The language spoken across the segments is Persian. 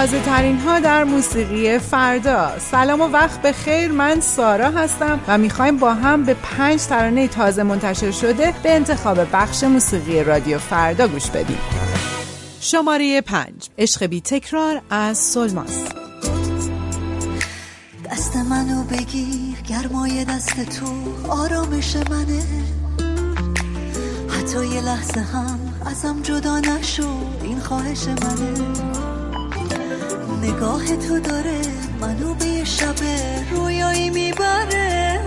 تازه ترین ها در موسیقی فردا. سلام و وقت به خیر. من سارا هستم و می‌خوایم با هم به پنج ترانه تازه منتشر شده به انتخاب بخش موسیقی رادیو فردا گوش بدیم. شماره پنج. عشق بی تکرار از سلماس. دست منو بگیر گرمای دست تو آرامش منه. حتی یه لحظه هم ازم جدا نشو این خواهش منه. نگاه تو داره منو به شب رویایی می‌بره.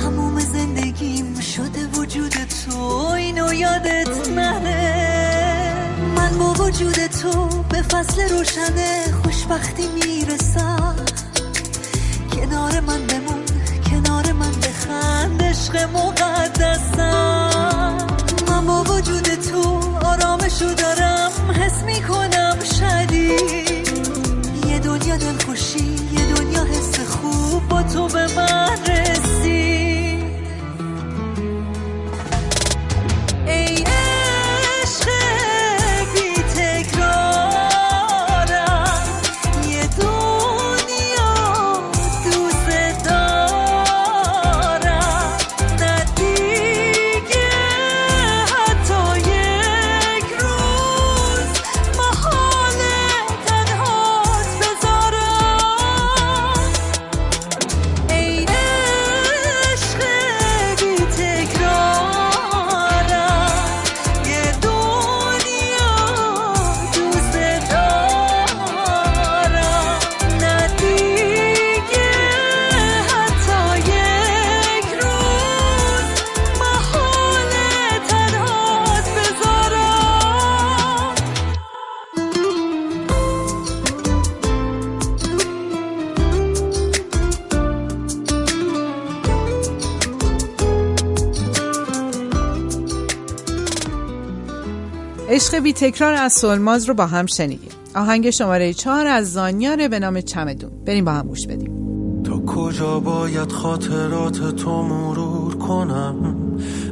تموم زندگیم شده وجود تو اینو یادت نره من با وجود تو به فصل روشنه خوشبختی می‌رسم. کنار من بمون کنار من بخند عشق مقدسم خوب عشق بی تکرار از سلماز رو با هم شنیدیم. آهنگ شماره چهار از زانیاره به نام چمدون. بریم با هم گوش بدیم. تا کجا باید خاطرات تو مرور کنم؟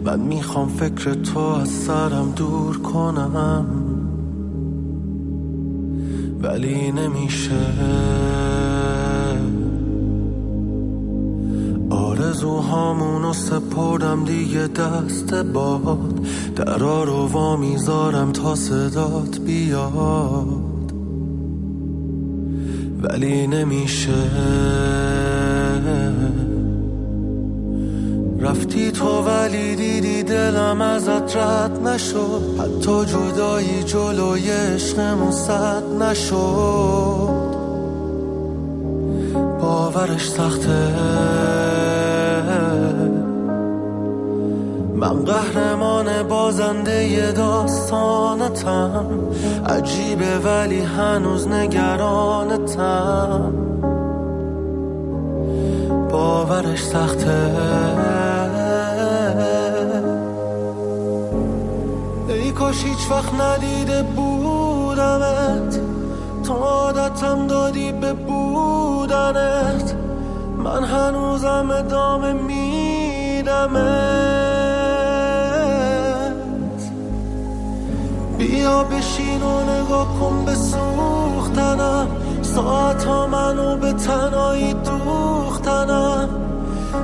من می‌خوام فکر تو از سرم دور کنم. ولی نمیشه. آرزوهامونو سپردم دیگه دست باد. درا رو وا می‌ذارم تا صدات بیاد. ولی نمیشه. رفتی تو ولی دیدی دلم ازت رد نشد. حتی جدایی جلوی عشقمون صد نشد. باورش سخته. من قهرمان بازنده داستانتم. عجیبه ولی هنوز نگرانتم. باورش سخته. ای کاش هیچ وقت ندیده بودمت. تو عادتم دادی به بودنت. من هنوزم ادامه میدمت. بشین و نگاه کن به سوختنم. ساعت ها منو به تنهایی دوختنم.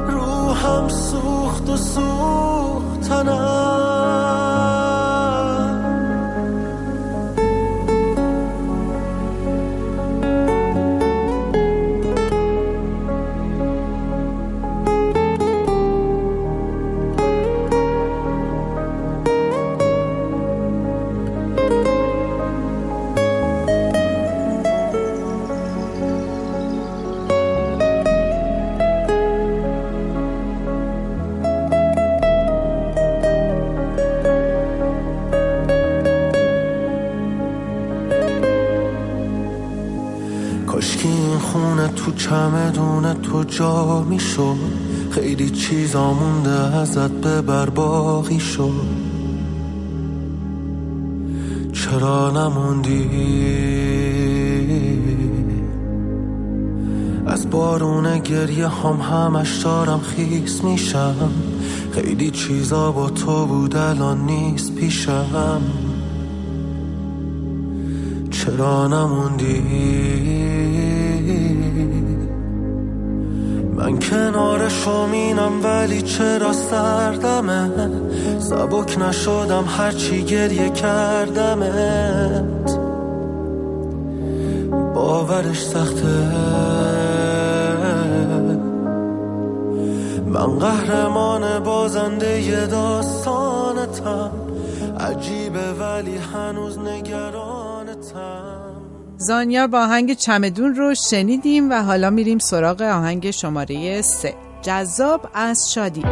روحم سوخت و سوختنم. می‌شد. خیلی چیزا مونده ازت ببر باقی شد. چرا نموندی؟ از بارون گریه هم همش دارم خیس میشم. خیلی چیزا با تو بود الان نیست پیشم. چرا نموندی؟ کنار شومینم ولی چرا سردمه؟ سبک نشدم هرچی گریه کردمت باورش سخته. من قهرمان بازنده داستانتم. عجیبه ولی هنوز نگرانتم. زانیا با آهنگ چمدون رو شنیدیم و حالا میریم سراغ آهنگ شماره سه. جذاب از شادی.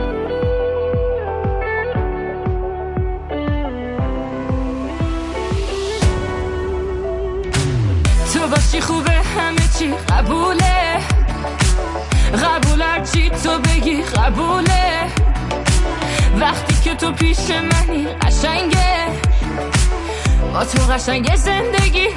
تو باشی خوبه همه چی قبوله. قبول چی تو بگی قبوله. وقتی که تو پیش منی قشنگه. با تو قشنگ زندگی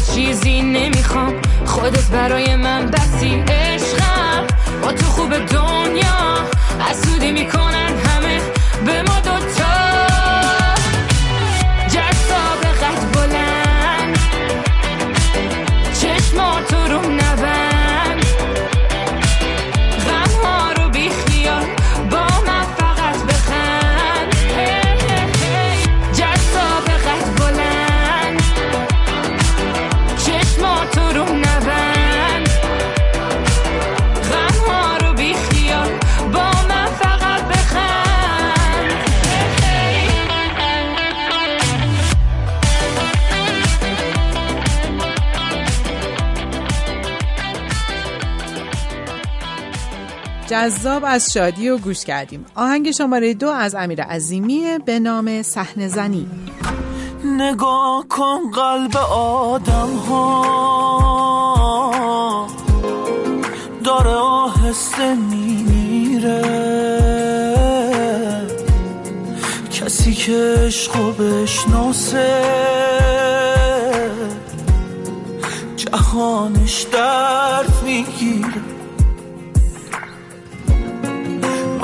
چیزی نمی‌خوام. خودت برای من بسی عشقم. با تو خوب دنیا. حسودی می‌کنن جذاب از شادی و گوش کردیم. آهنگ شماره دو از امیر عظیمی به نام صحنه زنی. نگاه کن قلب آدم ها. داره آهسته میمیره. کسی که عشقو بشناسه. جهانش درد می‌گیره.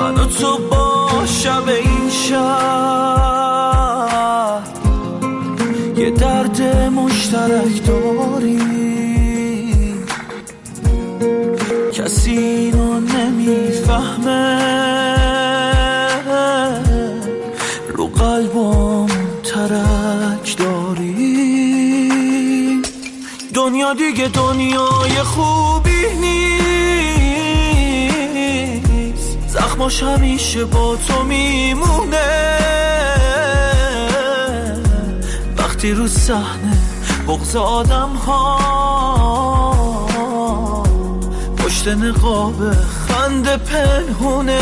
من و تو با شب این شهر یه درد مشترک داریم کسی اینو نمی‌فهمه. رو قلبم ترک داری. دنیا دیگه دنیای خوبی زخماش همیشه با تو میمونه. وقتی رو صحنه بغز آدم ها پشت نقاب خنده پنهونه.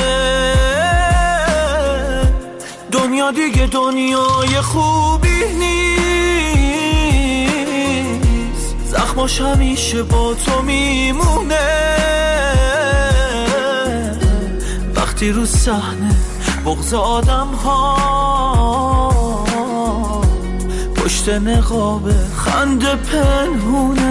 دنیا دیگه دنیای خوبی نیست. زخماش همیشه با تو میمونه. وقتی رو صحنه بغز آدم ها پشت نقاب خنده پنهونه.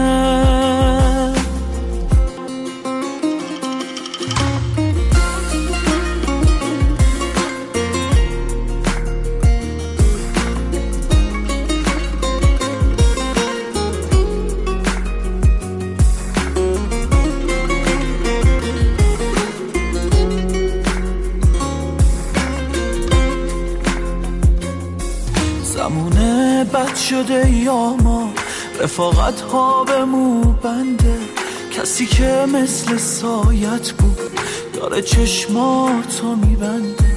شده یا ما؟ رفاقت ها به مو بنده. کسی که مثل سایت بود داره چشماتو میبنده.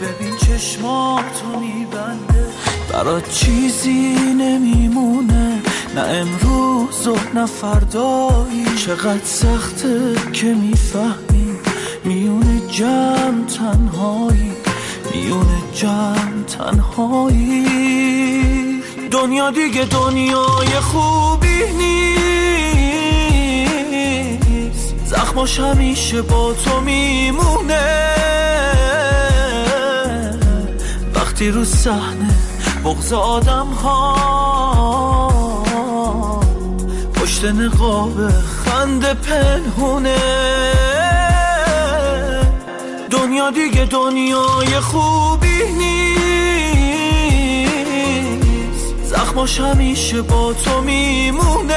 ببین چشماتو میبنده. برات چیزی نمیمونه. نه امروز و نه فردایی. چقدر سخته که می‌فهمی. میون جمع تنهایی. میون جمع تنهایی. دنیا دیگه دنیای خوبی نیست. زخماش همیشه با تو میمونه. وقتی رو صحنه بغز آدم ها پشت نقاب خنده پنهونه. دنیا دیگه دنیای خوبی نیست. زخماش همیشه با تو میمونه.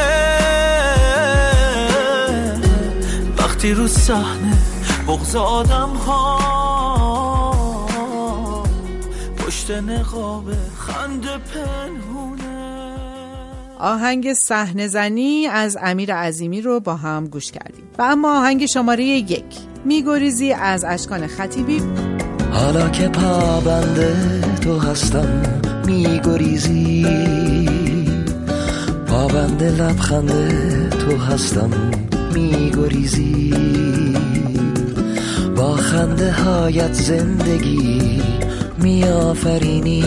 وقتی رو صحنه بغز آدم ها پشت نقاب خنده پنهونه. آهنگ صحنه زنی از امیر عظیمی رو با هم گوش کردیم. و اما آهنگ شماره یک میگریزی از اشکان خطیبی. حالا که پابنده تو هستم میگریزی. پابنده لبخنده تو هستم میگریزی. با خنده هایت زندگی میآفرینی.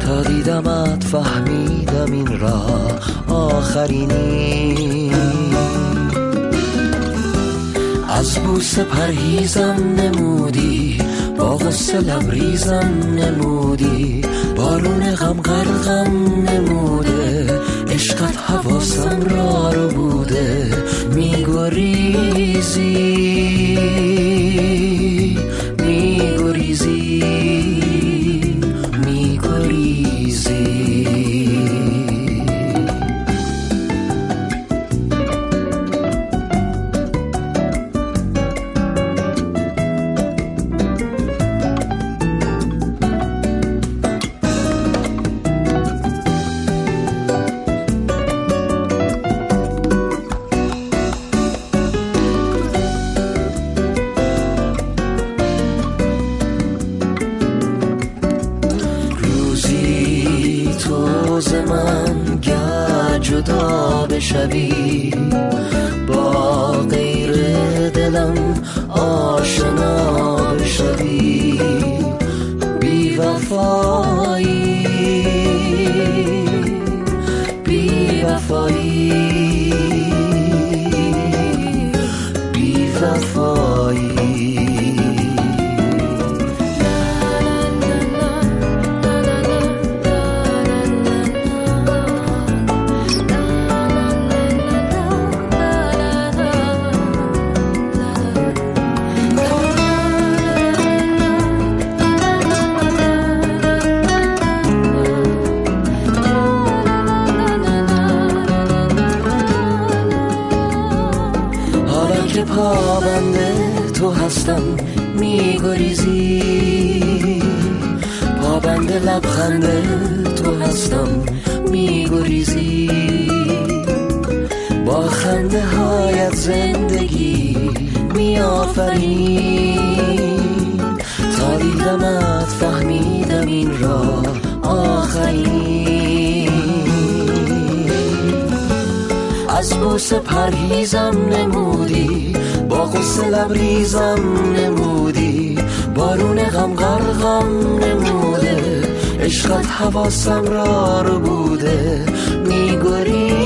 تا دیدمت فهمیدم این راه آخرینی. از بوس پرهیزم نمودی. با غصه لبریزم نمودی بارون غم غرقم نموده. عشقت حواسم را رو بوده میگریزی. بی وفایی بی وفایی بی وفایی میآفرین تا دیدمت فهمیدم این را آخرین. از بوس پرهیزم نمودی با غصه لبریزم نمودی. بارون غم غرقم نموده. عشقت حواسم را رو بوده. میگریزی